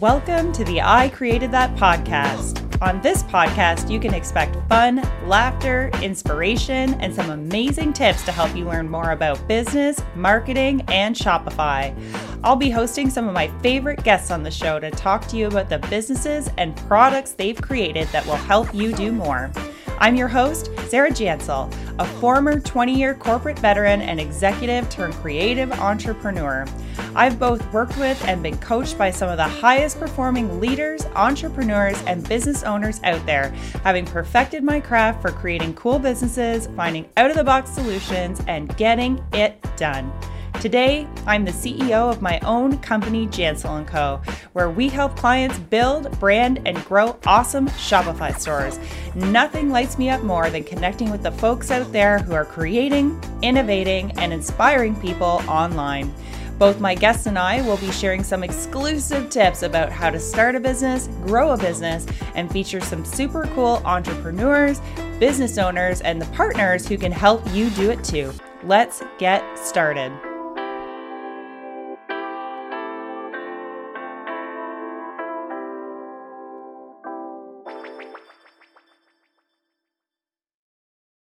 Welcome to the I Created That podcast. On this podcast, you can expect fun, laughter, inspiration, and some amazing tips to help you learn more about business, marketing, and Shopify. I'll be hosting some of my favorite guests on the show to talk to you about the businesses and products they've created that will help you do more. I'm your host, Sarah Jansel, a former 20 year corporate veteran and executive turned creative entrepreneur. I've both worked with and been coached by some of the highest performing leaders, entrepreneurs, and business owners out there, having perfected my craft for creating cool businesses, finding out of the box solutions, and getting it done. Today, I'm the CEO of my own company, Jansel & Co., where we help clients build, brand, and grow awesome Shopify stores. Nothing lights me up more than connecting with the folks out there who are creating, innovating, and inspiring people online. Both my guests and I will be sharing some exclusive tips about how to start a business, grow a business, and feature some super cool entrepreneurs, business owners, and the partners who can help you do it too. Let's get started.